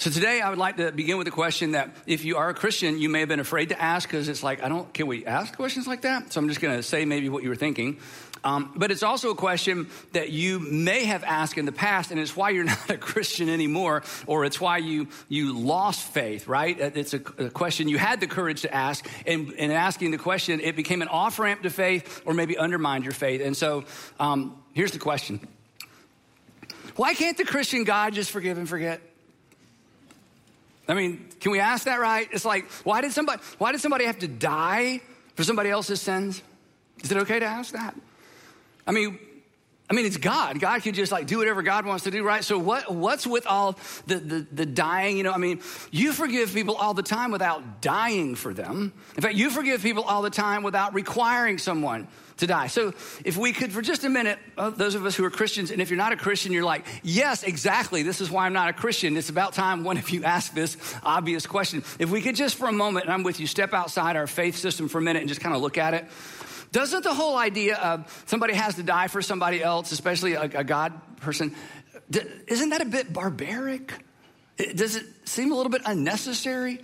So today I would like to begin with a question that if you are a Christian, you may have been afraid to ask because it's like, I don't, can we ask questions like that? So I'm just going to say maybe what you were thinking. Um, but it's also a question that you may have asked in the past, and it's why you're not a Christian anymore, or it's why you, you lost faith, right? It's a, a question you had the courage to ask, and in asking the question, it became an off ramp to faith, or maybe undermined your faith. And so um, here's the question Why can't the Christian God just forgive and forget? I mean, can we ask that right? It's like, why did somebody, why did somebody have to die for somebody else's sins? Is it okay to ask that? I mean, I mean, it's God. God can just like do whatever God wants to do, right? So what, what's with all the, the, the dying? You know, I mean, you forgive people all the time without dying for them. In fact, you forgive people all the time without requiring someone to die. So if we could, for just a minute, uh, those of us who are Christians, and if you're not a Christian, you're like, yes, exactly. This is why I'm not a Christian. It's about time one of you asked this obvious question. If we could just for a moment, and I'm with you, step outside our faith system for a minute and just kind of look at it. Doesn't the whole idea of somebody has to die for somebody else, especially a, a God person, isn't that a bit barbaric? Does it seem a little bit unnecessary?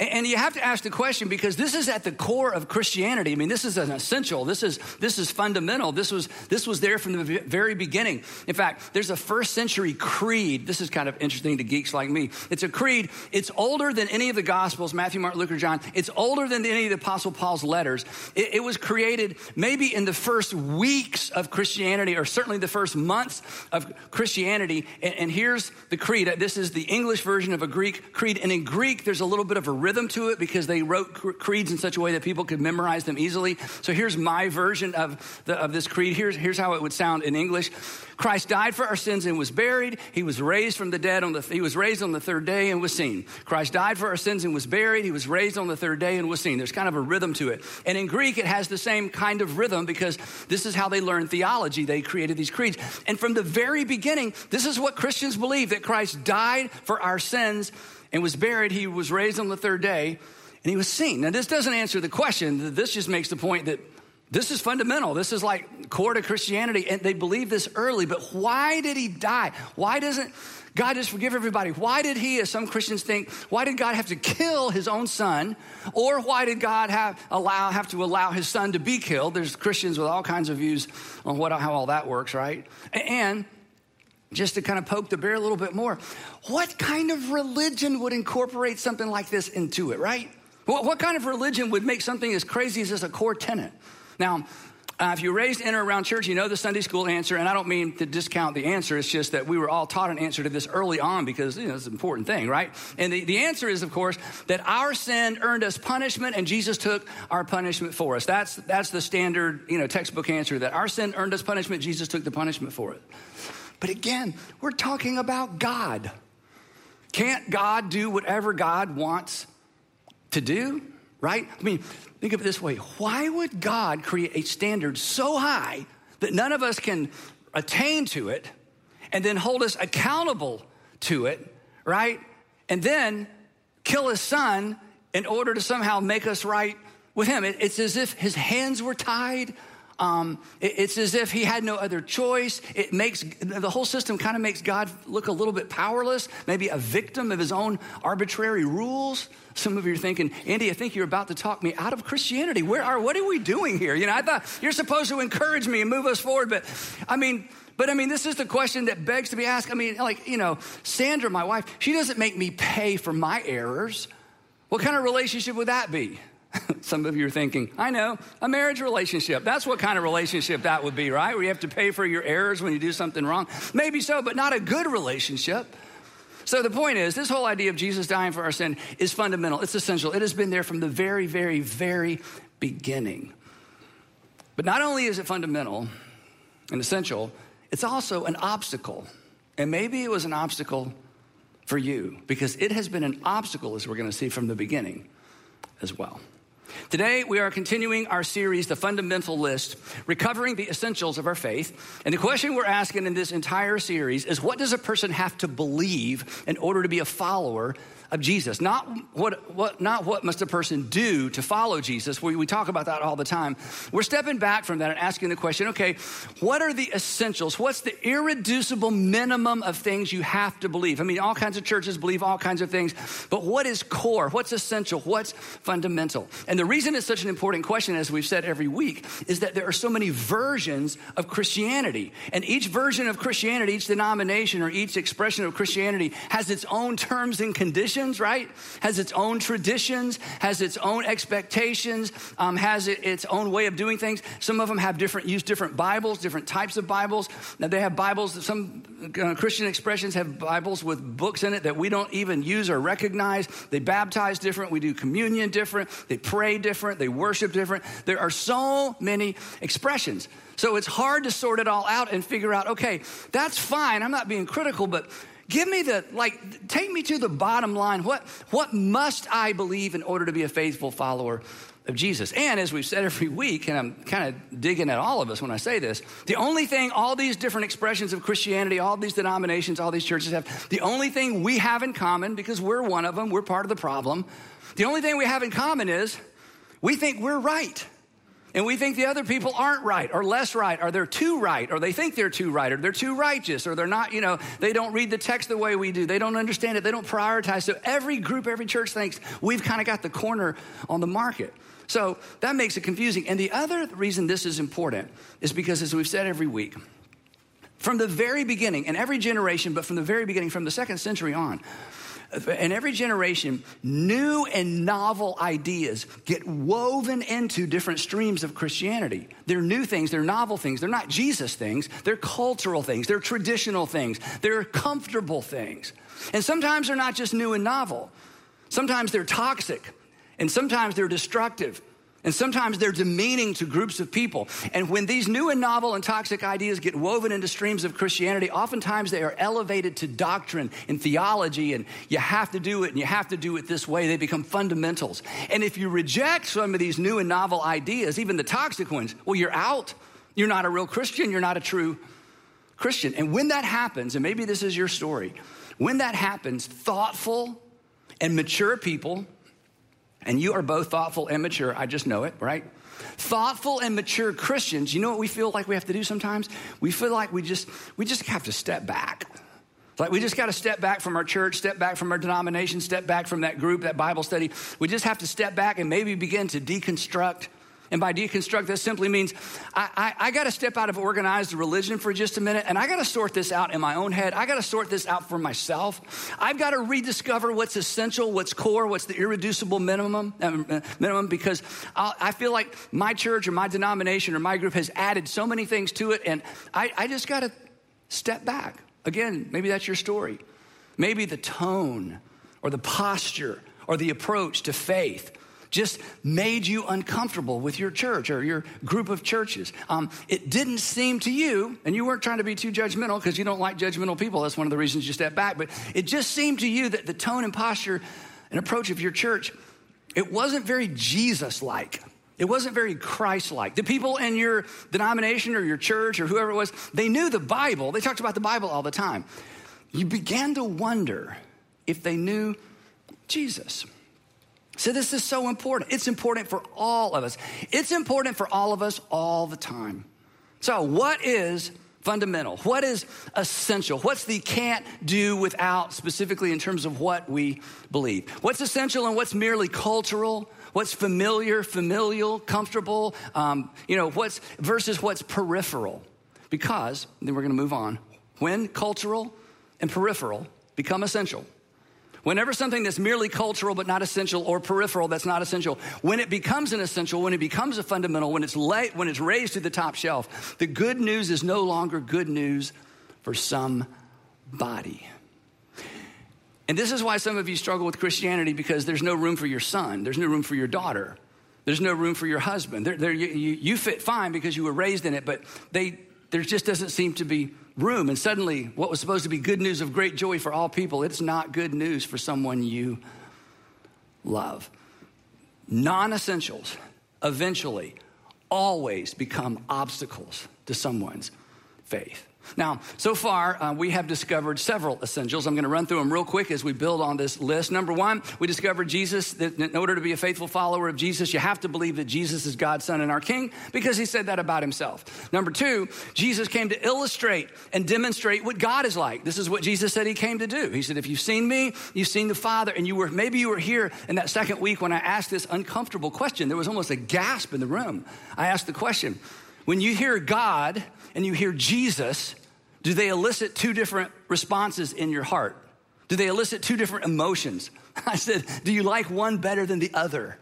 And you have to ask the question because this is at the core of Christianity. I mean, this is an essential. This is this is fundamental. This was this was there from the very beginning. In fact, there's a first century creed. This is kind of interesting to geeks like me. It's a creed. It's older than any of the Gospels, Matthew, Mark, Luke, or John. It's older than any of the Apostle Paul's letters. It, it was created maybe in the first weeks of Christianity, or certainly the first months of Christianity. And, and here's the creed. This is the English version of a Greek creed. And in Greek, there's a little bit of a rhythm to it because they wrote creeds in such a way that people could memorize them easily. So here's my version of, the, of this creed. Here's, here's how it would sound in English. Christ died for our sins and was buried. He was raised from the dead on the, he was raised on the third day and was seen. Christ died for our sins and was buried. He was raised on the third day and was seen. There's kind of a rhythm to it. And in Greek, it has the same kind of rhythm because this is how they learned theology. They created these creeds. And from the very beginning, this is what Christians believe that Christ died for our sins and was buried. He was raised on the third day and he was seen. Now, this doesn't answer the question. This just makes the point that this is fundamental. This is like core to Christianity. And they believe this early, but why did he die? Why doesn't God just forgive everybody? Why did he, as some Christians think, why did God have to kill his own son? Or why did God have, allow, have to allow his son to be killed? There's Christians with all kinds of views on what, how all that works, right? And just to kind of poke the bear a little bit more, what kind of religion would incorporate something like this into it, right? What, what kind of religion would make something as crazy as this a core tenet? Now, uh, if you're raised in or around church, you know the Sunday school answer, and I don't mean to discount the answer. It's just that we were all taught an answer to this early on because you know it's an important thing, right? And the, the answer is, of course, that our sin earned us punishment, and Jesus took our punishment for us. That's that's the standard, you know, textbook answer. That our sin earned us punishment, Jesus took the punishment for it. But again, we're talking about God. Can't God do whatever God wants to do? Right? I mean, think of it this way why would God create a standard so high that none of us can attain to it and then hold us accountable to it, right? And then kill his son in order to somehow make us right with him. it's as if his hands were tied um, it, it's as if he had no other choice. It makes the whole system kind of makes God look a little bit powerless, maybe a victim of his own arbitrary rules. Some of you are thinking, Andy, I think you're about to talk me out of Christianity. Where are what are we doing here? You know, I thought you're supposed to encourage me and move us forward, but I mean, but I mean, this is the question that begs to be asked. I mean, like, you know, Sandra, my wife, she doesn't make me pay for my errors. What kind of relationship would that be? Some of you are thinking, I know, a marriage relationship. That's what kind of relationship that would be, right? Where you have to pay for your errors when you do something wrong. Maybe so, but not a good relationship. So the point is, this whole idea of Jesus dying for our sin is fundamental. It's essential. It has been there from the very, very, very beginning. But not only is it fundamental and essential, it's also an obstacle. And maybe it was an obstacle for you because it has been an obstacle, as we're going to see from the beginning as well. Today, we are continuing our series, The Fundamental List, recovering the essentials of our faith. And the question we're asking in this entire series is what does a person have to believe in order to be a follower of Jesus. Not what, what, not what must a person do to follow Jesus. We, we talk about that all the time. We're stepping back from that and asking the question okay, what are the essentials? What's the irreducible minimum of things you have to believe? I mean, all kinds of churches believe all kinds of things, but what is core? What's essential? What's fundamental? And the reason it's such an important question, as we've said every week, is that there are so many versions of Christianity. And each version of Christianity, each denomination or each expression of Christianity has its own terms and conditions traditions, right? Has its own traditions, has its own expectations, um, has it, its own way of doing things. Some of them have different, use different Bibles, different types of Bibles. Now they have Bibles, some uh, Christian expressions have Bibles with books in it that we don't even use or recognize. They baptize different, we do communion different, they pray different, they worship different. There are so many expressions. So it's hard to sort it all out and figure out, okay, that's fine. I'm not being critical, but Give me the, like, take me to the bottom line. What, what must I believe in order to be a faithful follower of Jesus? And as we've said every week, and I'm kind of digging at all of us when I say this, the only thing all these different expressions of Christianity, all these denominations, all these churches have, the only thing we have in common, because we're one of them, we're part of the problem, the only thing we have in common is we think we're right. And we think the other people aren't right or less right or they're too right or they think they're too right or they're too righteous or they're not, you know, they don't read the text the way we do. They don't understand it. They don't prioritize. So every group, every church thinks we've kind of got the corner on the market. So that makes it confusing. And the other reason this is important is because, as we've said every week, from the very beginning, in every generation, but from the very beginning, from the second century on, in every generation, new and novel ideas get woven into different streams of Christianity. They're new things, they're novel things, they're not Jesus things, they're cultural things, they're traditional things, they're comfortable things. And sometimes they're not just new and novel, sometimes they're toxic, and sometimes they're destructive. And sometimes they're demeaning to groups of people. And when these new and novel and toxic ideas get woven into streams of Christianity, oftentimes they are elevated to doctrine and theology, and you have to do it, and you have to do it this way. They become fundamentals. And if you reject some of these new and novel ideas, even the toxic ones, well, you're out. You're not a real Christian. You're not a true Christian. And when that happens, and maybe this is your story, when that happens, thoughtful and mature people, and you are both thoughtful and mature. I just know it, right? Thoughtful and mature Christians, you know what we feel like we have to do sometimes? We feel like we just we just have to step back. Like we just got to step back from our church, step back from our denomination, step back from that group, that Bible study. We just have to step back and maybe begin to deconstruct and by deconstruct, that simply means I, I, I got to step out of organized religion for just a minute and I got to sort this out in my own head. I got to sort this out for myself. I've got to rediscover what's essential, what's core, what's the irreducible minimum, uh, minimum because I'll, i feel like my church or my denomination or my group has added so many things to it and I, I just got to step back. Again, maybe that's your story. Maybe the tone or the posture or the approach to faith just made you uncomfortable with your church or your group of churches. Um, it didn't seem to you, and you weren't trying to be too judgmental because you don't like judgmental people. That's one of the reasons you step back. But it just seemed to you that the tone and posture and approach of your church, it wasn't very Jesus like. It wasn't very Christ like. The people in your denomination or your church or whoever it was, they knew the Bible. They talked about the Bible all the time. You began to wonder if they knew Jesus. So, this is so important. It's important for all of us. It's important for all of us all the time. So, what is fundamental? What is essential? What's the can't do without, specifically in terms of what we believe? What's essential and what's merely cultural? What's familiar, familial, comfortable? Um, you know, what's versus what's peripheral? Because, then we're going to move on. When cultural and peripheral become essential, Whenever something that's merely cultural but not essential or peripheral that's not essential, when it becomes an essential, when it becomes a fundamental, when it's, late, when it's raised to the top shelf, the good news is no longer good news for somebody. And this is why some of you struggle with Christianity because there's no room for your son, there's no room for your daughter, there's no room for your husband. They're, they're, you, you fit fine because you were raised in it, but they, there just doesn't seem to be room. And suddenly, what was supposed to be good news of great joy for all people, it's not good news for someone you love. non essentials eventually always become obstacles to someone's faith. Now, so far, uh, we have discovered several essentials. I'm going to run through them real quick as we build on this list. Number one, we discovered Jesus, that in order to be a faithful follower of Jesus, you have to believe that Jesus is God's Son and our King because he said that about himself. Number two, Jesus came to illustrate and demonstrate what God is like. This is what Jesus said he came to do. He said, If you've seen me, you've seen the Father. And you were, maybe you were here in that second week when I asked this uncomfortable question. There was almost a gasp in the room. I asked the question, when you hear God and you hear Jesus, do they elicit two different responses in your heart? Do they elicit two different emotions? I said, Do you like one better than the other?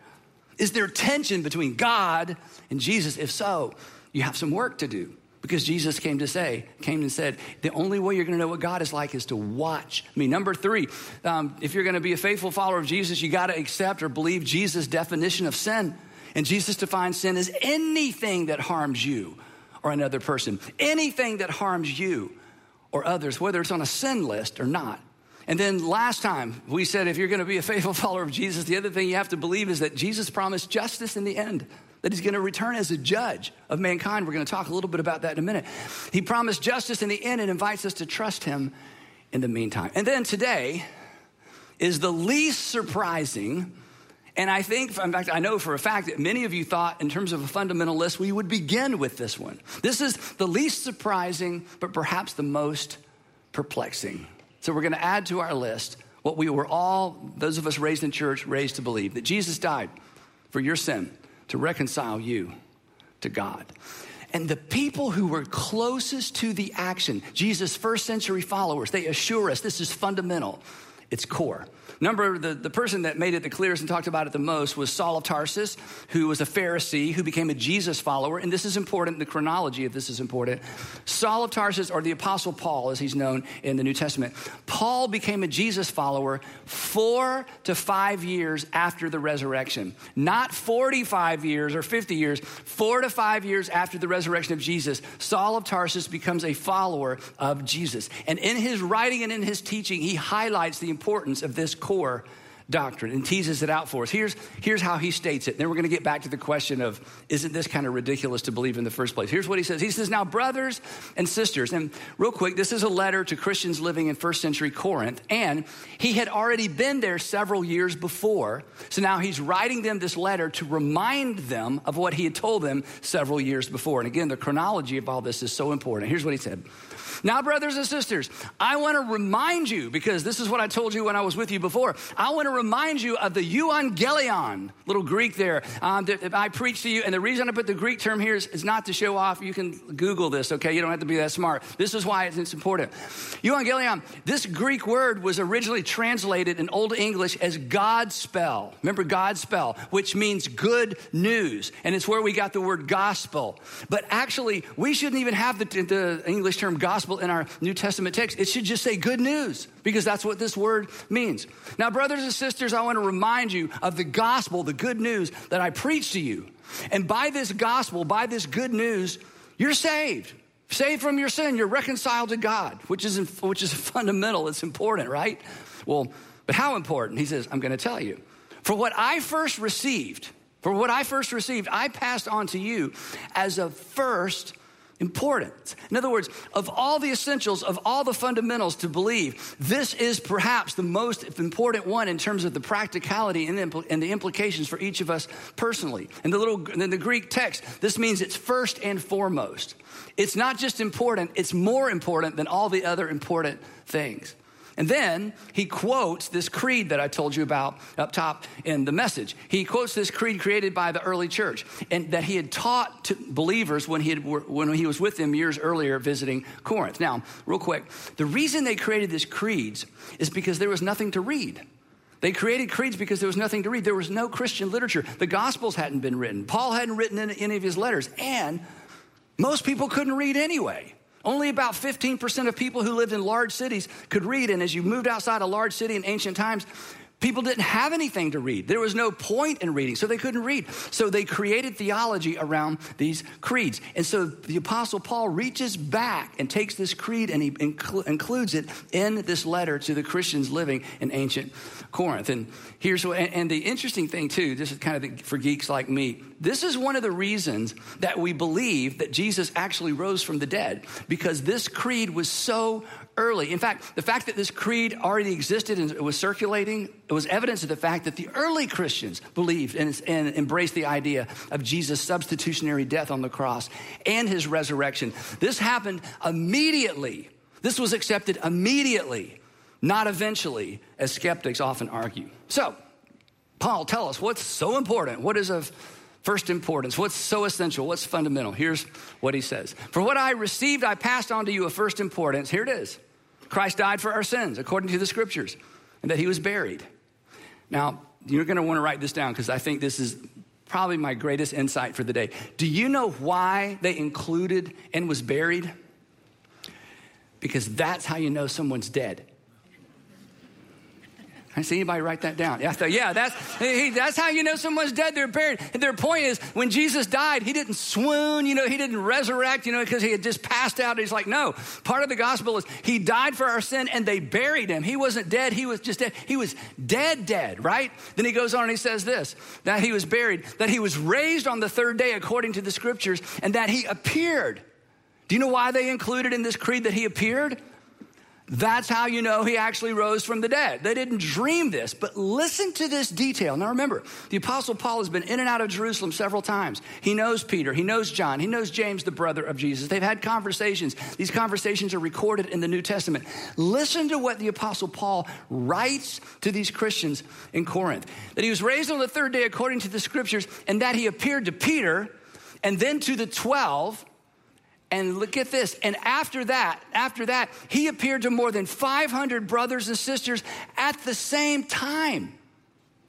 Is there tension between God and Jesus? If so, you have some work to do because Jesus came to say, came and said, the only way you're going to know what God is like is to watch me. Number three, um, if you're going to be a faithful follower of Jesus, you got to accept or believe Jesus' definition of sin. And Jesus defines sin as anything that harms you or another person. Anything that harms you or others, whether it's on a sin list or not. And then last time we said if you're going to be a faithful follower of Jesus, the other thing you have to believe is that Jesus promised justice in the end, that he's going to return as a judge of mankind. We're going to talk a little bit about that in a minute. He promised justice in the end and invites us to trust him in the meantime. And then today is the least surprising and I think, in fact, I know for a fact that many of you thought, in terms of a fundamental list, we would begin with this one. This is the least surprising, but perhaps the most perplexing. So we're going to add to our list what we were all, those of us raised in church, raised to believe that Jesus died for your sin to reconcile you to God. And the people who were closest to the action, Jesus' first century followers, they assure us this is fundamental, it's core. Number, the, the person that made it the clearest and talked about it the most was Saul of Tarsus, who was a Pharisee who became a Jesus follower. And this is important, the chronology of this is important. Saul of Tarsus, or the Apostle Paul, as he's known in the New Testament, Paul became a Jesus follower four to five years after the resurrection. Not 45 years or 50 years, four to five years after the resurrection of Jesus, Saul of Tarsus becomes a follower of Jesus. And in his writing and in his teaching, he highlights the importance of this core doctrine and teases it out for us. Here's, here's how he states it. Then we're going to get back to the question of isn't this kind of ridiculous to believe in the first place? Here's what he says He says, Now, brothers and sisters, and real quick, this is a letter to Christians living in first century Corinth, and he had already been there several years before. So now he's writing them this letter to remind them of what he had told them several years before. And again, the chronology of all this is so important. Here's what he said. Now, brothers and sisters, I want to remind you, because this is what I told you when I was with you before. I want to remind you of the euangelion, little Greek there, um, that I preach to you. And the reason I put the Greek term here is, is, not to show off. You can Google this, okay? You don't have to be that smart. This is why it's, important. Euangelion, this Greek word was originally translated in Old English as Godspell. Remember Godspell, which means good news. And it's where we got the word gospel. But actually, we shouldn't even have the, the English term gospel in our New Testament text, it should just say good news because that's what this word means. Now, brothers and sisters, I want to remind you of the gospel, the good news that I preach to you. And by this gospel, by this good news, you're saved. Saved from your sin, you're reconciled to God, which is, which is fundamental. It's important, right? Well, but how important? He says, I'm going to tell you. For what I first received, for what I first received, I passed on to you as a first important. In other words, of all the essentials, of all the fundamentals to believe, this is perhaps the most important one in terms of the practicality and the, impl- and the implications for each of us personally. In the little in the Greek text, this means it's first and foremost. It's not just important, it's more important than all the other important things. And then he quotes this creed that I told you about up top in the message. He quotes this creed created by the early church and that he had taught to believers when he, had, when he was with them years earlier visiting Corinth. Now, real quick, the reason they created these creeds is because there was nothing to read. They created creeds because there was nothing to read. There was no Christian literature. The Gospels hadn't been written. Paul hadn't written any of his letters. And most people couldn't read anyway. Only about 15% of people who lived in large cities could read. And as you moved outside a large city in ancient times, People didn't have anything to read. There was no point in reading, so they couldn't read. So they created theology around these creeds. And so the Apostle Paul reaches back and takes this creed and he incl- includes it in this letter to the Christians living in ancient Corinth. And here's what, and the interesting thing too, this is kind of the, for geeks like me, this is one of the reasons that we believe that Jesus actually rose from the dead, because this creed was so early. In fact, the fact that this creed already existed and was circulating, it was evidence of the fact that the early Christians believed and, and, embraced the idea of Jesus' substitutionary death on the cross and his resurrection. This happened immediately. This was accepted immediately, not eventually, as skeptics often argue. So, Paul, tell us what's so important? What is of first importance? What's so essential? What's fundamental? Here's what he says For what I received, I passed on to you of first importance. Here it is Christ died for our sins, according to the scriptures, and that he was buried. Now, you're going to want to write this down because I think this is probably my greatest insight for the day. Do you know why they included and was buried? Because that's how you know someone's dead. I see anybody write that down. Yeah, thought, yeah, that's that's how you know someone's dead. They're buried. And their point is, when Jesus died, he didn't swoon. You know, he didn't resurrect. You know, because he had just passed out. He's like, no. Part of the gospel is he died for our sin, and they buried him. He wasn't dead. He was just dead. He was dead, dead. Right? Then he goes on and he says this: that he was buried, that he was raised on the third day according to the scriptures, and that he appeared. Do you know why they included in this creed that he appeared? That's how you know he actually rose from the dead. They didn't dream this, but listen to this detail. Now remember, the Apostle Paul has been in and out of Jerusalem several times. He knows Peter, he knows John, he knows James, the brother of Jesus. They've had conversations. These conversations are recorded in the New Testament. Listen to what the Apostle Paul writes to these Christians in Corinth that he was raised on the third day according to the scriptures, and that he appeared to Peter and then to the 12 and look at this. And after that, after that, he appeared to more than 500 brothers and sisters at the same time.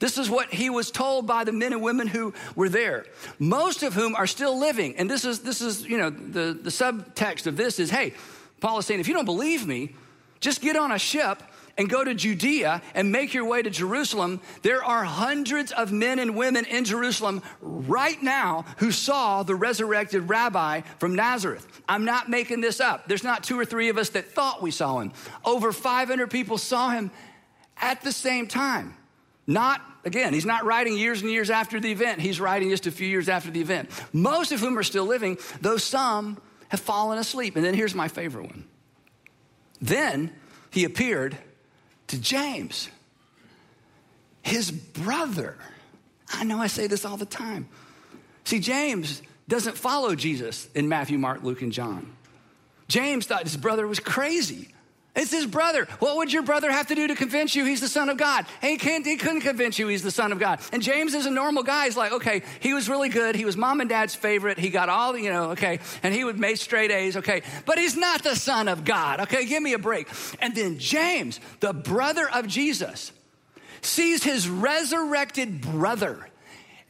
This is what he was told by the men and women who were there, most of whom are still living. And this is, this is you know, the, the subtext of this is hey, Paul is saying, if you don't believe me, just get on a ship and go to Judea and make your way to Jerusalem, there are hundreds of men and women in Jerusalem right now who saw the resurrected rabbi from Nazareth. I'm not making this up. There's not two or three of us that thought we saw him. Over 500 people saw him at the same time. Not, again, he's not writing years and years after the event. He's writing just a few years after the event. Most of whom are still living, though some have fallen asleep. And then here's my favorite one. Then he appeared to James, his brother. I know I say this all the time. See, James doesn't follow Jesus in Matthew, Mark, Luke, and John. James thought his brother was crazy. It's his brother. What would your brother have to do to convince you he's the son of God? He, can't, he couldn't convince you he's the son of God. And James is a normal guy. He's like, okay, he was really good. He was mom and dad's favorite. He got all, you know, okay, and he would make straight A's, okay, but he's not the son of God, okay? Give me a break. And then James, the brother of Jesus, sees his resurrected brother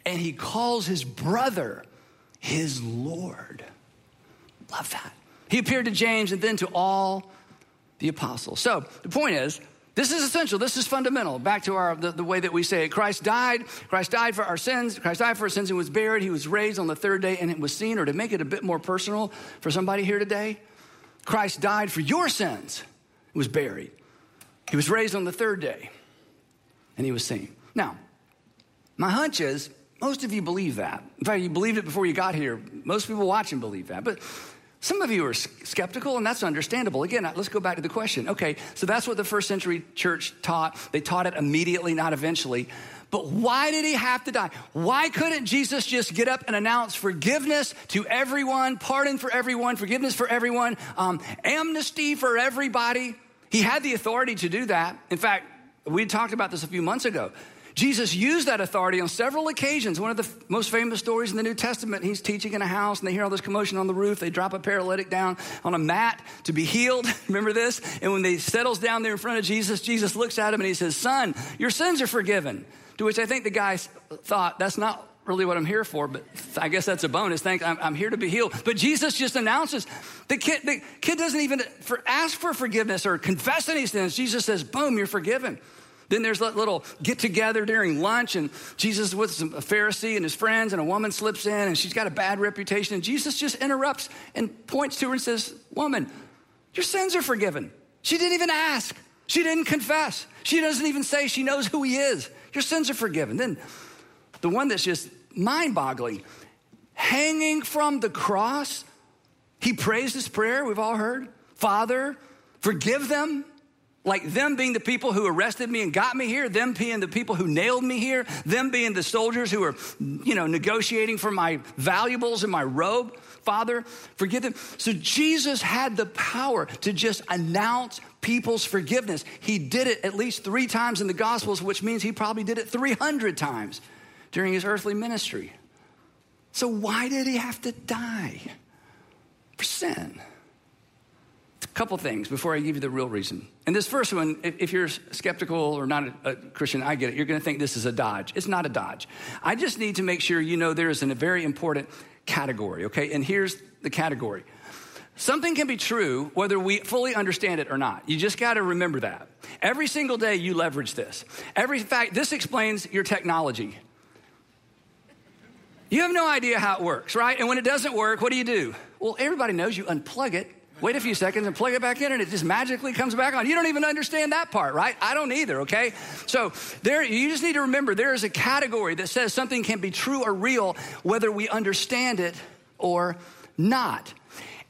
and he calls his brother his Lord. Love that. He appeared to James and then to all the apostles. So the point is, this is essential. This is fundamental. Back to our the, the, way that we say it. Christ died. Christ died for our sins. Christ died for our sins and was buried. He was raised on the third day and it was seen. Or to make it a bit more personal for somebody here today, Christ died for your sins. He was buried. He was raised on the third day, and he was seen. Now, my hunch is most of you believe that. In fact, you believed it before you got here. Most people watching believe that. But some of you are skeptical, and that's understandable. Again, let's go back to the question. Okay, so that's what the first century church taught. They taught it immediately, not eventually. But why did he have to die? Why couldn't Jesus just get up and announce forgiveness to everyone, pardon for everyone, forgiveness for everyone, um, amnesty for everybody? He had the authority to do that. In fact, we talked about this a few months ago. Jesus used that authority on several occasions. One of the f- most famous stories in the New Testament, he's teaching in a house and they hear all this commotion on the roof. They drop a paralytic down on a mat to be healed. Remember this? And when he settles down there in front of Jesus, Jesus looks at him and he says, Son, your sins are forgiven. To which I think the guy thought, That's not really what I'm here for, but I guess that's a bonus. Thank I'm, I'm, here to be healed. But Jesus just announces the kid, the kid doesn't even for, ask for forgiveness or confess any sins. Jesus says, boom, you're forgiven. Then there's that little get together during lunch, and Jesus is with some, a Pharisee and his friends, and a woman slips in, and she's got a bad reputation. And Jesus just interrupts and points to her and says, Woman, your sins are forgiven. She didn't even ask, she didn't confess. She doesn't even say she knows who he is. Your sins are forgiven. Then the one that's just mind boggling hanging from the cross, he prays this prayer we've all heard Father, forgive them like them being the people who arrested me and got me here, them being the people who nailed me here, them being the soldiers who were, you know, negotiating for my valuables and my robe. Father, forgive them. So Jesus had the power to just announce people's forgiveness. He did it at least three times in the Gospels, which means he probably did it 300 times during his earthly ministry. So why did he have to die? For sin couple things before I give you the real reason. And this first one, if, if you're skeptical or not a, a, Christian, I get it. You're going to think this is a dodge. It's not a dodge. I just need to make sure you know there is a very important category, okay? And here's the category. Something can be true whether we fully understand it or not. You just got to remember that. Every single day you leverage this. Every fact, this explains your technology. You have no idea how it works, right? And when it doesn't work, what do you do? Well, everybody knows you unplug it Wait a few seconds and plug it back in and it just magically comes back on. You don't even understand that part, right? I don't either, okay? So there you just need to remember there is a category that says something can be true or real whether we understand it or not.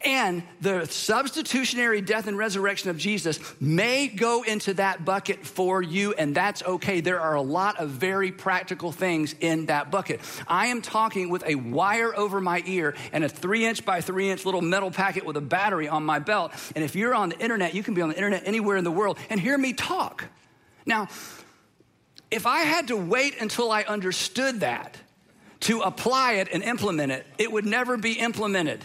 And the substitutionary death and resurrection of Jesus may go into that bucket for you, and that's okay. There are a lot of very practical things in that bucket. I am talking with a wire over my ear and a three inch by three inch little metal packet with a battery on my belt. And if you're on the internet, you can be on the internet anywhere in the world and hear me talk. Now, if I had to wait until I understood that to apply it and implement it, it would never be implemented.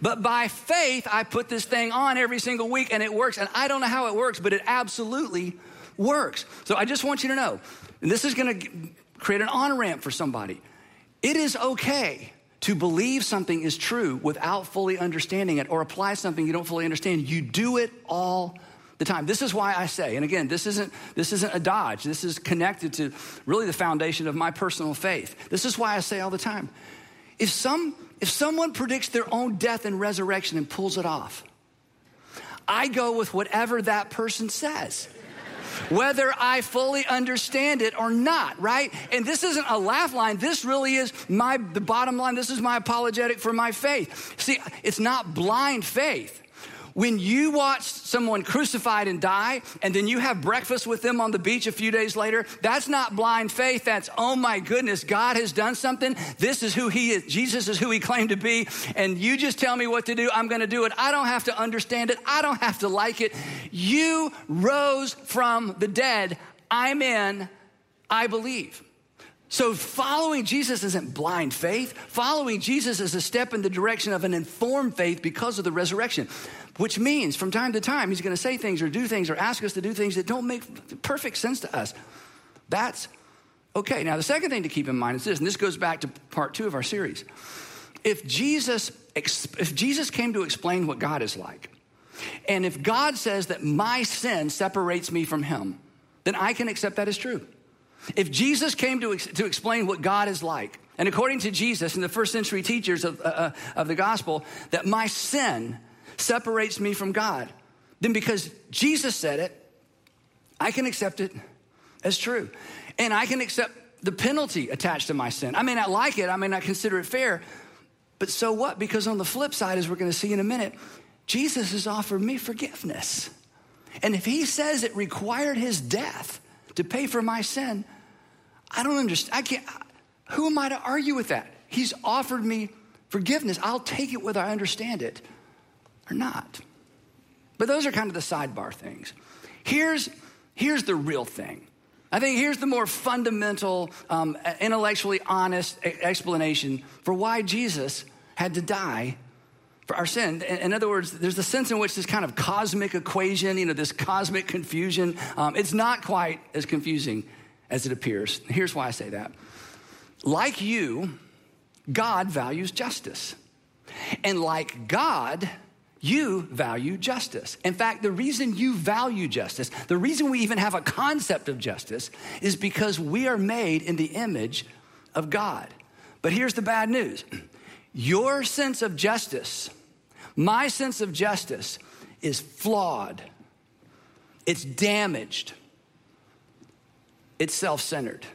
But by faith, I put this thing on every single week and it works. And I don't know how it works, but it absolutely works. So I just want you to know, and this is going to create an on ramp for somebody. It is okay to believe something is true without fully understanding it or apply something you don't fully understand. You do it all the time. This is why I say, and again, this isn't this isn't a dodge. This is connected to really the foundation of my personal faith. This is why I say all the time. If some if someone predicts their own death and resurrection and pulls it off, I go with whatever that person says. Whether I fully understand it or not, right? And this isn't a laugh line. This really is my the bottom line. This is my apologetic for my faith. See, it's not blind faith. When you watch someone crucified and die, and then you have breakfast with them on the beach a few days later, that's not blind faith. That's, oh my goodness, God has done something. This is who He is. Jesus is who He claimed to be. And you just tell me what to do. I'm going to do it. I don't have to understand it. I don't have to like it. You rose from the dead. I'm in. I believe. So, following Jesus isn't blind faith. Following Jesus is a step in the direction of an informed faith because of the resurrection which means from time to time he's going to say things or do things or ask us to do things that don't make perfect sense to us. That's okay. Now, the second thing to keep in mind is this, and this goes back to part two of our series. If Jesus, if Jesus came to explain what God is like, and if God says that my sin separates me from him, then I can accept that as true. If Jesus came to, to explain what God is like, and according to Jesus and the first century teachers of, uh, uh of the gospel, that my sin separates me from God, then because Jesus said it, I can accept it as true. And I can accept the penalty attached to my sin. I may not like it, I may not consider it fair, but so what? Because on the flip side, as we're to see in a minute, Jesus has offered me forgiveness. And if he says it required his death to pay for my sin, I don't understand. I can't. Who am I to argue with that? He's offered me forgiveness. I'll take it whether I understand it or not. But those are kind of the sidebar things. Here's, here's the real thing. I think here's the more fundamental, um, intellectually honest explanation for why Jesus had to die for our sin. In other words, there's a sense in which this kind of cosmic equation, you know, this cosmic confusion, um, it's not quite as confusing as it appears. Here's why I say that. Like you, God values justice. And like God, you value justice. In fact, the reason you value justice, the reason we even have a concept of justice, is because we are made in the image of God. But here's the bad news your sense of justice, my sense of justice, is flawed, it's damaged, it's self centered.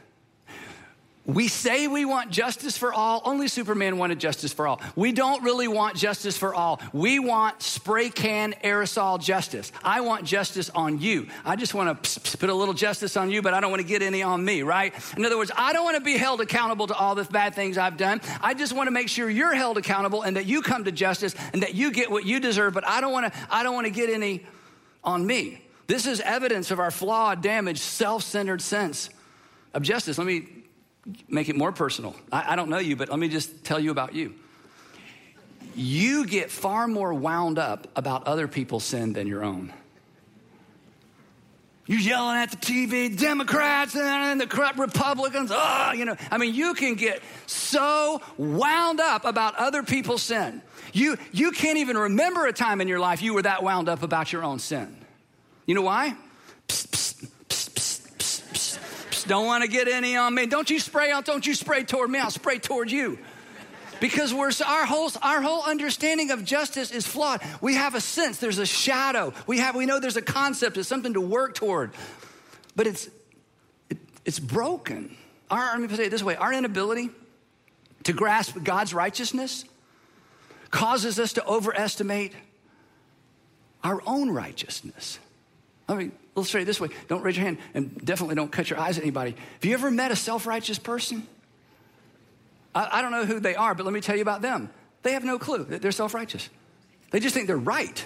We say we want justice for all. Only Superman wanted justice for all. We don't really want justice for all. We want spray can aerosol justice. I want justice on you. I just want to put a little justice on you, but I don't want to get any on me, right? In other words, I don't want to be held accountable to all the bad things I've done. I just want to make sure you're held accountable and that you come to justice and that you get what you deserve, but I don't want to I don't want to get any on me. This is evidence of our flawed, damaged, self-centered sense of justice. Let me make it more personal. I, I don't know you, but let me just tell you about you. You get far more wound up about other people's sin than your own. You're yelling at the TV, Democrats and the corrupt Republicans. Oh, you know, I mean, you can get so wound up about other people's sin. You, you can't even remember a time in your life you were that wound up about your own sin. You know why? Psst, psst, don't want to get any on me. Don't you spray out, don't you spray toward me, I'll spray toward you. Because we're, our, whole, our whole understanding of justice is flawed. We have a sense, there's a shadow. We, have, we know there's a concept, it's something to work toward. But it's, it, it's broken. Our, let me say it this way our inability to grasp God's righteousness causes us to overestimate our own righteousness. I mean, illustrate it this way don't raise your hand and definitely don't cut your eyes at anybody. Have you ever met a self righteous person? I, I, don't know who they are, but let me tell you about them. They have no clue that they're self righteous. They just think they're right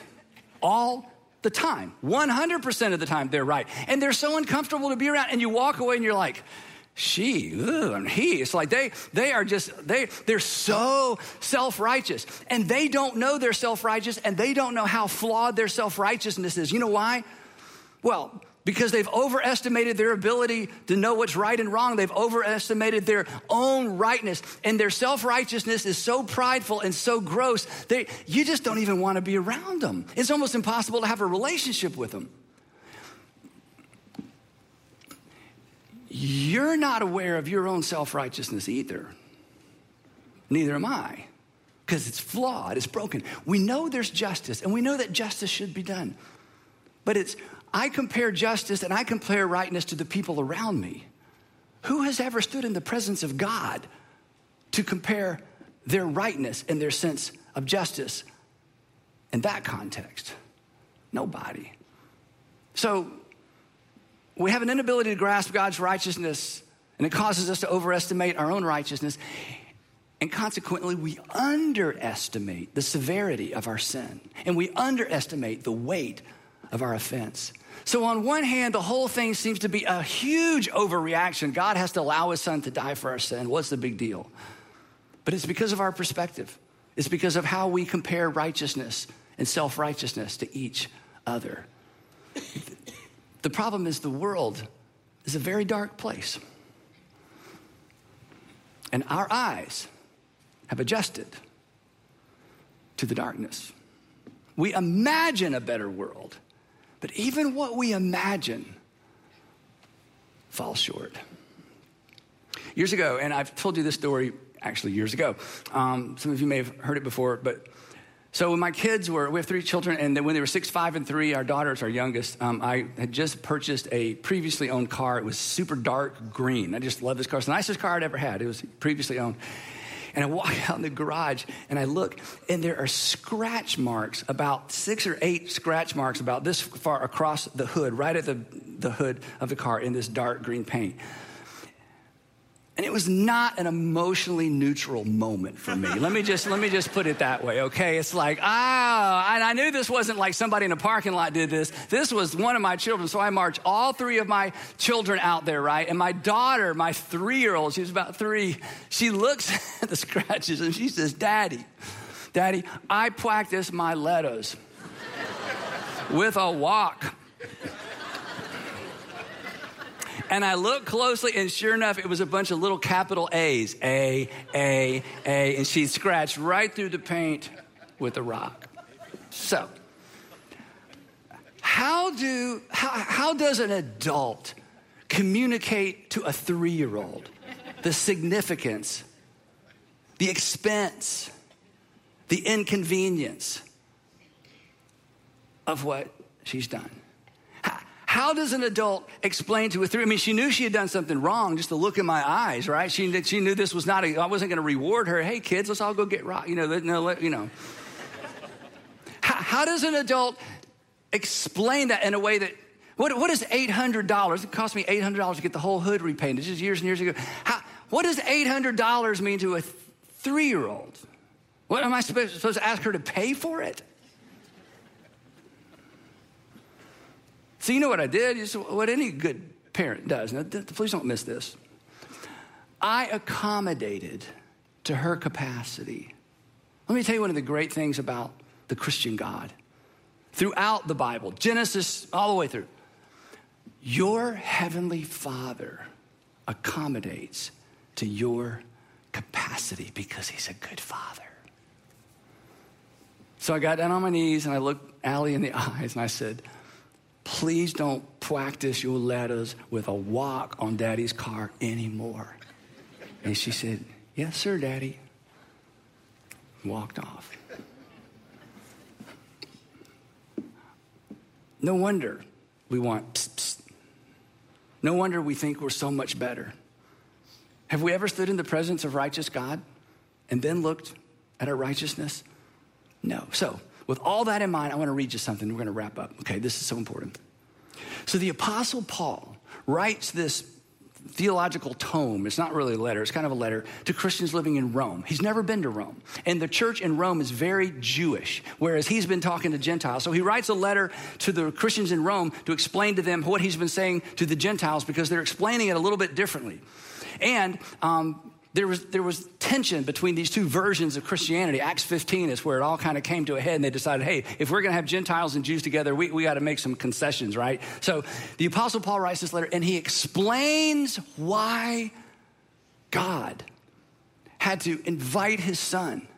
all the time. 100% of the time, they're right. And they're so uncomfortable to be around. And you walk away and you're like, she and he it's like they they are just they they're so self-righteous and they don't know they're self-righteous and they don't know how flawed their self-righteousness is you know why well, because they've overestimated their ability to know what's right and wrong. They've overestimated their own rightness. And their self righteousness is so prideful and so gross, that you just don't even want to be around them. It's almost impossible to have a relationship with them. You're not aware of your own self righteousness either. Neither am I, because it's flawed, it's broken. We know there's justice, and we know that justice should be done. But it's I compare justice and I compare rightness to the people around me. Who has ever stood in the presence of God to compare their rightness and their sense of justice in that context? Nobody. So we have an inability to grasp God's righteousness, and it causes us to overestimate our own righteousness. And consequently, we underestimate the severity of our sin, and we underestimate the weight of our offense. So, on one hand, the whole thing seems to be a huge overreaction. God has to allow his son to die for our sin. What's the big deal? But it's because of our perspective, it's because of how we compare righteousness and self righteousness to each other. The problem is the world is a very dark place. And our eyes have adjusted to the darkness. We imagine a better world but even what we imagine falls short. Years ago, and I've told you this story actually years ago. Um, some of you may have heard it before, but so when my kids were, we have three children, and then when they were six, five, and three, our daughter's our youngest, um, I had just purchased a previously owned car. It was super dark green. I just love this car. It's the nicest car I'd ever had. It was previously owned. And I walk out in the garage and I look, and there are scratch marks, about six or eight scratch marks about this far across the hood, right at the, the hood of the car in this dark green paint. And it was not an emotionally neutral moment for me. let me just let me just put it that way, okay? It's like, ah, oh, and I knew this wasn't like somebody in a parking lot did this. This was one of my children. So I marched all three of my children out there, right? And my daughter, my three-year-old, she's about three, she looks at the scratches and she says, Daddy, Daddy, I practice my letters with a walk. And I looked closely, and sure enough, it was a bunch of little capital A's A, A, A. And she scratched right through the paint with a rock. So, how do how, how does an adult communicate to a three year old the significance, the expense, the inconvenience of what she's done? How does an adult explain to a three? I mean, she knew she had done something wrong, just the look in my eyes, right? She, she knew this was not, a, I wasn't going to reward her. Hey, kids, let's all go get rock. You know, no, you know. how, how does an adult explain that in a way that, what, what is $800? It cost me $800 to get the whole hood repainted This is years and years ago. How, what does $800 mean to a three year old? What am I supposed, supposed to ask her to pay for it? So, you know what I did? Is what any good parent does. Now, please don't miss this. I accommodated to her capacity. Let me tell you one of the great things about the Christian God. Throughout the Bible, Genesis all the way through, your heavenly Father accommodates to your capacity because he's a good father. So I got down on my knees and I looked Allie in the eyes and I said, please don't practice your letters with a walk on daddy's car anymore. And she said, Yes, sir, daddy. Walked off. No wonder we want psst, psst. No wonder we think we're so much better. Have we ever stood in the presence of righteous God and then looked at our righteousness? No. So, with all that in mind, I want to read you something. We're going to wrap up. Okay, this is so important. So the Apostle Paul writes this theological tome. It's not really a letter, it's kind of a letter to Christians living in Rome. He's never been to Rome. And the church in Rome is very Jewish, whereas he's been talking to Gentiles. So he writes a letter to the Christians in Rome to explain to them what he's been saying to the Gentiles because they're explaining it a little bit differently. And um, there was, there was tension between these two versions of Christianity. Acts 15 is where it all kind of came to a head, and they decided, hey, if we're going to have Gentiles and Jews together, we, we got to make some concessions, right? So the Apostle Paul writes this letter, and he explains why God had to invite his son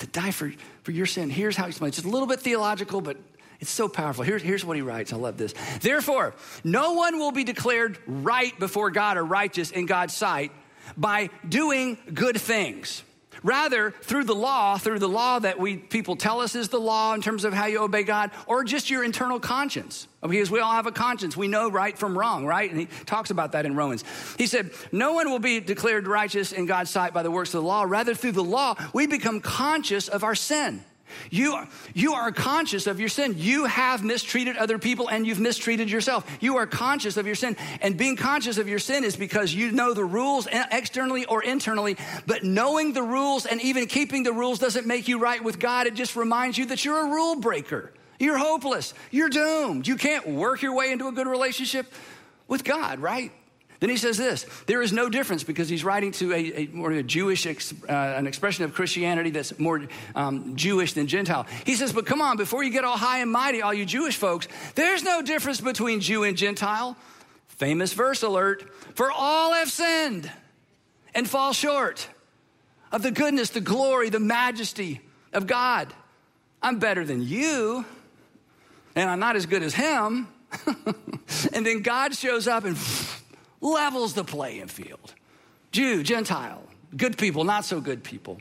to die for, for your sin. Here's how he explains. It's a little bit theological, but it's so powerful. Here's, here's what he writes. I love this. Therefore, no one will be declared right before God or righteous in God's sight by doing good things. Rather, through the law, through the law that we people tell us is the law in terms of how you obey God, or just your internal conscience. Because we all have a conscience. We know right from wrong, right? And he talks about that in Romans. He said, No one will be declared righteous in God's sight by the works of the law. Rather, through the law, we become conscious of our sin. You are, you are conscious of your sin. You have mistreated other people and you've mistreated yourself. You are conscious of your sin. And being conscious of your sin is because you know the rules externally or internally. But knowing the rules and even keeping the rules doesn't make you right with God. It just reminds you that you're a rule breaker. You're hopeless. You're doomed. You can't work your way into a good relationship with God, right? Then he says this there is no difference because he's writing to a, a more a Jewish, ex, uh, an expression of Christianity that's more um, Jewish than Gentile. He says, but come on, before you get all high and mighty, all you Jewish folks, there's no difference between Jew and Gentile. Famous verse alert for all have sinned and fall short of the goodness, the glory, the majesty of God. I'm better than you, and I'm not as good as him. and then God shows up and levels the playing field. Jew, Gentile, good people, not so good people.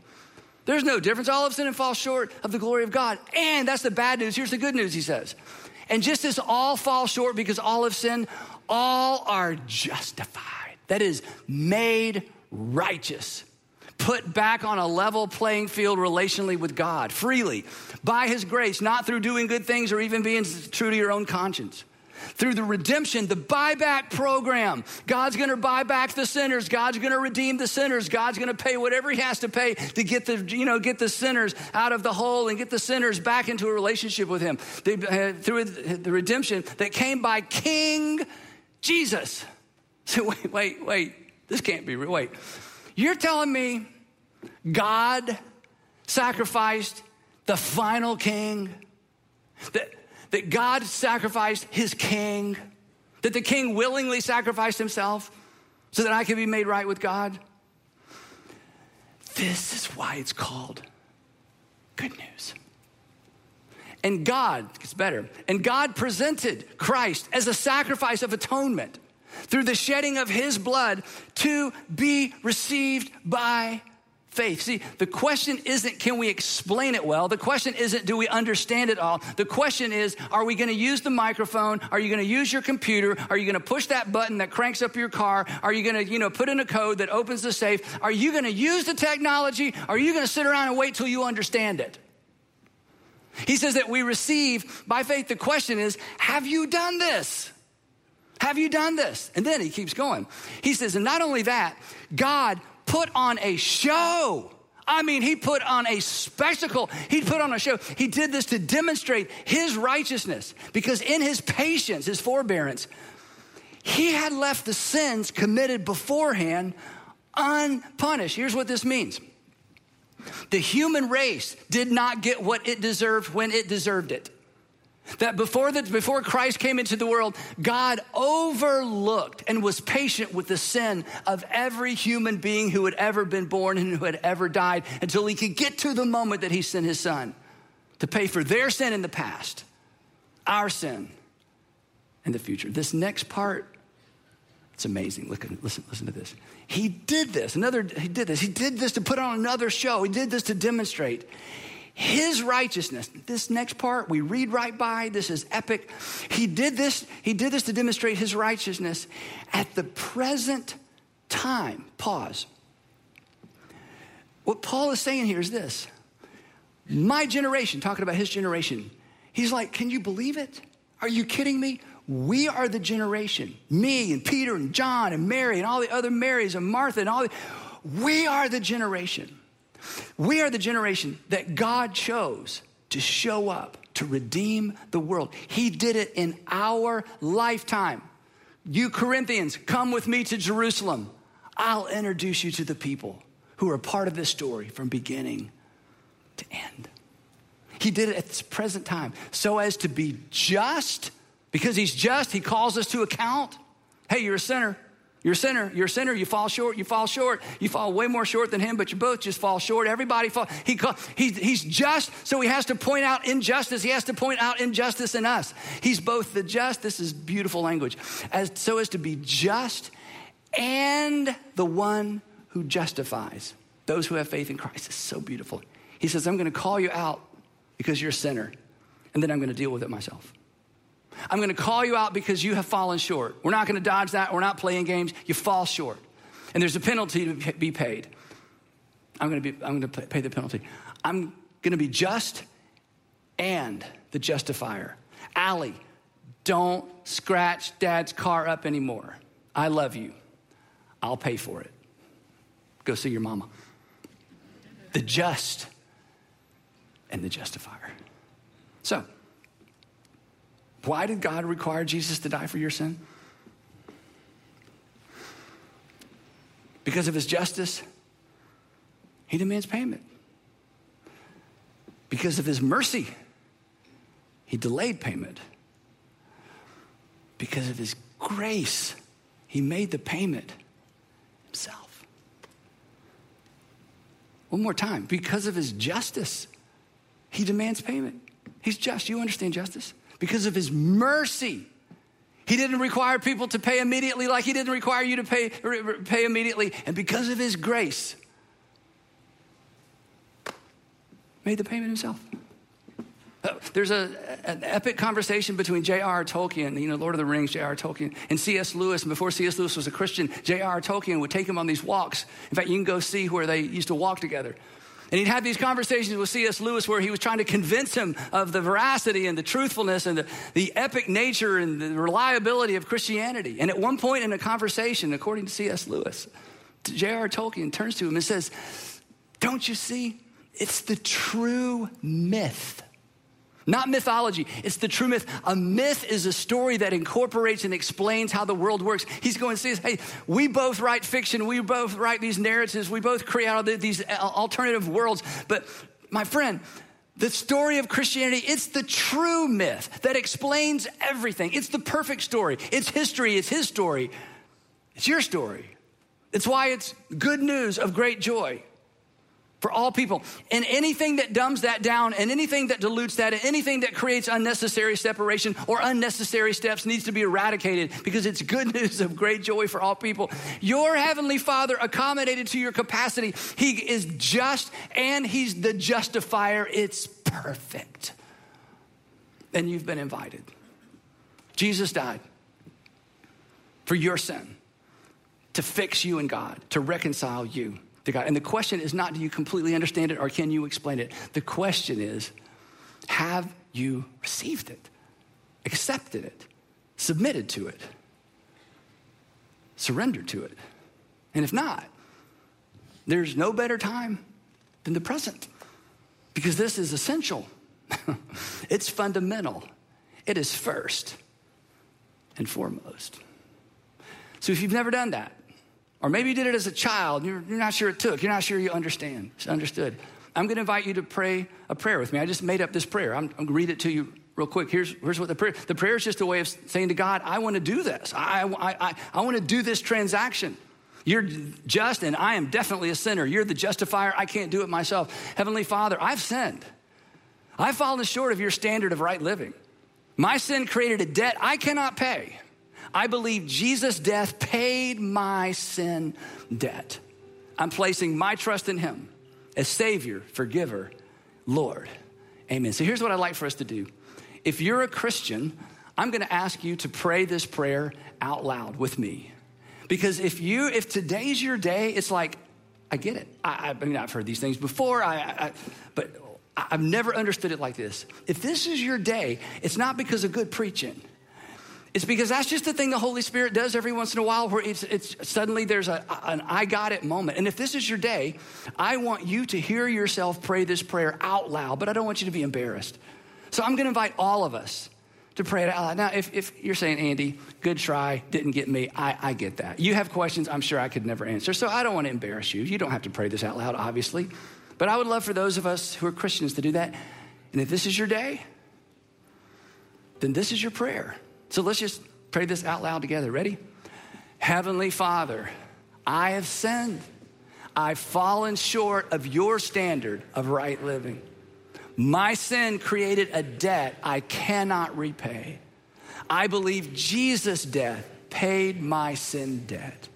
There's no difference. All of sin and fall short of the glory of God. And that's the bad news. Here's the good news, he says. And just as all fall short because all have sinned, all are justified. That is, made righteous. Put back on a level playing field relationally with God, freely, by His grace, not through doing good things or even being true to your own conscience through the redemption, the buyback program. God's going to buy back the sinners. God's going to redeem the sinners. God's going to pay whatever he has to pay to get the, you know, get the sinners out of the hole and get the sinners back into a relationship with him. They, uh, through the redemption that came by King Jesus. So wait, wait, wait. This can't be real. Wait. You're telling me God sacrificed the final king? That that God sacrificed his king, that the king willingly sacrificed himself so that I could be made right with God. This is why it's called good news. And God, it's better, and God presented Christ as a sacrifice of atonement through the shedding of his blood to be received by faith. See, the question isn't can we explain it well? The question isn't do we understand it all? The question is are we going to use the microphone? Are you going to use your computer? Are you going to push that button that cranks up your car? Are you going to, you know, put in a code that opens the safe? Are you going to use the technology? Are you going to sit around and wait till you understand it? He says that we receive by faith. The question is, have you done this? Have you done this? And then he keeps going. He says, and not only that, God put on a show. I mean, he put on a spectacle. He put on a show. He did this to demonstrate his righteousness because in his patience, his forbearance, he had left the sins committed beforehand unpunished. Here's what this means the human race did not get what it deserved when it deserved it. That before, the, before Christ came into the world, God overlooked and was patient with the sin of every human being who had ever been born and who had ever died until he could get to the moment that he sent his son to pay for their sin in the past, our sin in the future. This next part, it's amazing. Look, listen, listen to this. He did this. Another, he did this. He did this to put on another show. He did this to demonstrate his righteousness. This next part we read right by. This is epic. He did this, he did this to demonstrate his righteousness at the present time. Pause. What Paul is saying here is this. My generation, talking about his generation, he's like, Can you believe it? Are you kidding me? We are the generation, me and Peter and John and Mary and all the other Marys and Martha and all the, we are the generation we are the generation that God chose to show up, to redeem the world. He did it in our lifetime. You Corinthians, come with me to Jerusalem. I'll introduce you to the people who are part of this story from beginning to end. He did it at this present time so as to be just. Because he's just, he calls us to account. Hey, you're a sinner. You're a sinner. You're a sinner. You fall short. You fall short. You fall way more short than him, but you both just fall short. Everybody fall. He, he, he's just, so he has to point out injustice. He has to point out injustice in us. He's both the just, this is beautiful language, as so as to be just and the one who justifies those who have faith in Christ. It's so beautiful. He says, I'm going to call you out because you're a sinner, and then I'm going to deal with it myself. I'm going to call you out because you have fallen short. We're not going to dodge that. We're not playing games. You fall short. And there's a penalty to be paid. I'm going to, be, I'm going to pay the penalty. I'm going to be just and the justifier. Allie, don't scratch dad's car up anymore. I love you. I'll pay for it. Go see your mama. The just and the justifier. So, why did God require Jesus to die for your sin? Because of his justice, he demands payment. Because of his mercy, he delayed payment. Because of his grace, he made the payment himself. One more time. Because of his justice, he demands payment. He's just. You understand justice? Because of his mercy. He didn't require people to pay immediately like he didn't require you to pay, pay immediately. And because of his grace, made the payment himself. Uh, there's a, an epic conversation between J.R.R. Tolkien, you know, Lord of the Rings, J.R.R. Tolkien, and C.S. Lewis. And before C.S. Lewis was a Christian, J.R.R. Tolkien would take him on these walks. In fact, you can go see where they used to walk together. And he'd have these conversations with C.S. Lewis where he was trying to convince him of the veracity and the truthfulness and the, the epic nature and the reliability of Christianity. And at one point in a conversation, according to C.S. Lewis, J.R. Tolkien turns to him and says, Don't you see? It's the true myth not mythology. It's the true myth. A myth is a story that incorporates and explains how the world works. He's going to say, hey, we both write fiction. We both write these narratives. We both create all these uh, alternative worlds. But my friend, the story of Christianity, it's the true myth that explains everything. It's the perfect story. It's history. It's his story. It's your story. It's why it's good news of great joy. For all people. And anything that dumbs that down and anything that dilutes that and anything that creates unnecessary separation or unnecessary steps needs to be eradicated because it's good news of great joy for all people. Your heavenly Father accommodated to your capacity. He is just and He's the justifier. It's perfect. And you've been invited. Jesus died for your sin to fix you and God, to reconcile you to God. And the question is not do you completely understand it or can you explain it? The question is have you received it, accepted it, submitted to it, surrendered to it? And if not, there's no better time than the present because this is essential. it's fundamental. It is first and foremost. So if you've never done that, or maybe you did it as a child, you're, you're not sure it took, you're not sure you understand, understood. I'm going to invite you to pray a prayer with me. I just made up this prayer. I'm, I'm going to read it to you real quick. Here's, here's what the prayer, the prayer is just a way of saying to God, I want to do this. I, I, I, I want to do this transaction. You're just, and I am definitely a sinner. You're the justifier. I can't do it myself. Heavenly Father, I've sinned. I've fallen short of your standard of right living. My sin created a debt I cannot pay. I believe Jesus' death paid my sin debt. I'm placing my trust in Him as Savior, Forgiver, Lord. Amen. So here's what I'd like for us to do. If you're a Christian, I'm going to ask you to pray this prayer out loud with me. Because if you, if today's your day, it's like, I get it. I, I mean, I've heard these things before, I, I, but I've never understood it like this. If this is your day, it's not because of good preaching. It's because that's just the thing the Holy Spirit does every once in a while where it's, it's suddenly there's a, an I got it moment. And if this is your day, I want you to hear yourself pray this prayer out loud, but I don't want you to be embarrassed. So I'm going to invite all of us to pray it out loud. Now, if, if you're saying, Andy, good try, didn't get me, I, I get that. You have questions I'm sure I could never answer. So I don't want to embarrass you. You don't have to pray this out loud, obviously. But I would love for those of us who are Christians to do that. And if this is your day, then this is your prayer. So let's just pray this out loud together. Ready? Heavenly Father, I have sinned. I've fallen short of your standard of right living. My sin created a debt I cannot repay. I believe Jesus' death paid my sin debt.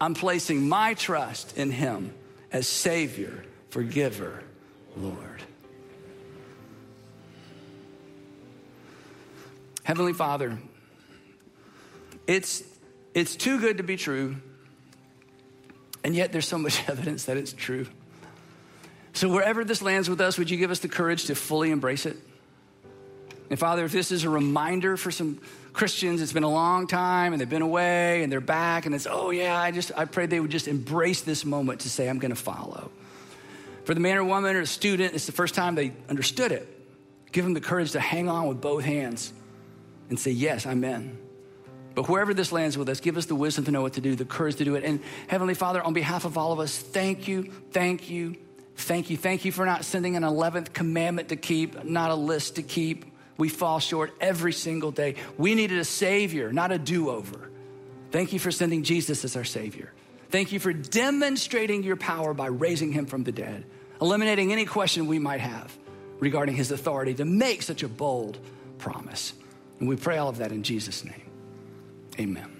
I'm placing my trust in him as Savior, Forgiver, Lord. Heavenly Father, it's, it's too good to be true, and yet there's so much evidence that it's true. So, wherever this lands with us, would you give us the courage to fully embrace it? And Father, if this is a reminder for some Christians, it's been a long time and they've been away and they're back, and it's, oh yeah, I just, I pray they would just embrace this moment to say, I'm gonna follow. For the man or woman or the student, it's the first time they understood it. Give them the courage to hang on with both hands and say, Yes, I'm in. But wherever this lands with us, give us the wisdom to know what to do, the courage to do it. And Heavenly Father, on behalf of all of us, thank you, thank you, thank you. Thank you for not sending an 11th commandment to keep, not a list to keep. We fall short every single day. We needed a Savior, not a do over. Thank you for sending Jesus as our Savior. Thank you for demonstrating your power by raising him from the dead, eliminating any question we might have regarding his authority to make such a bold promise. And we pray all of that in Jesus' name. Amen.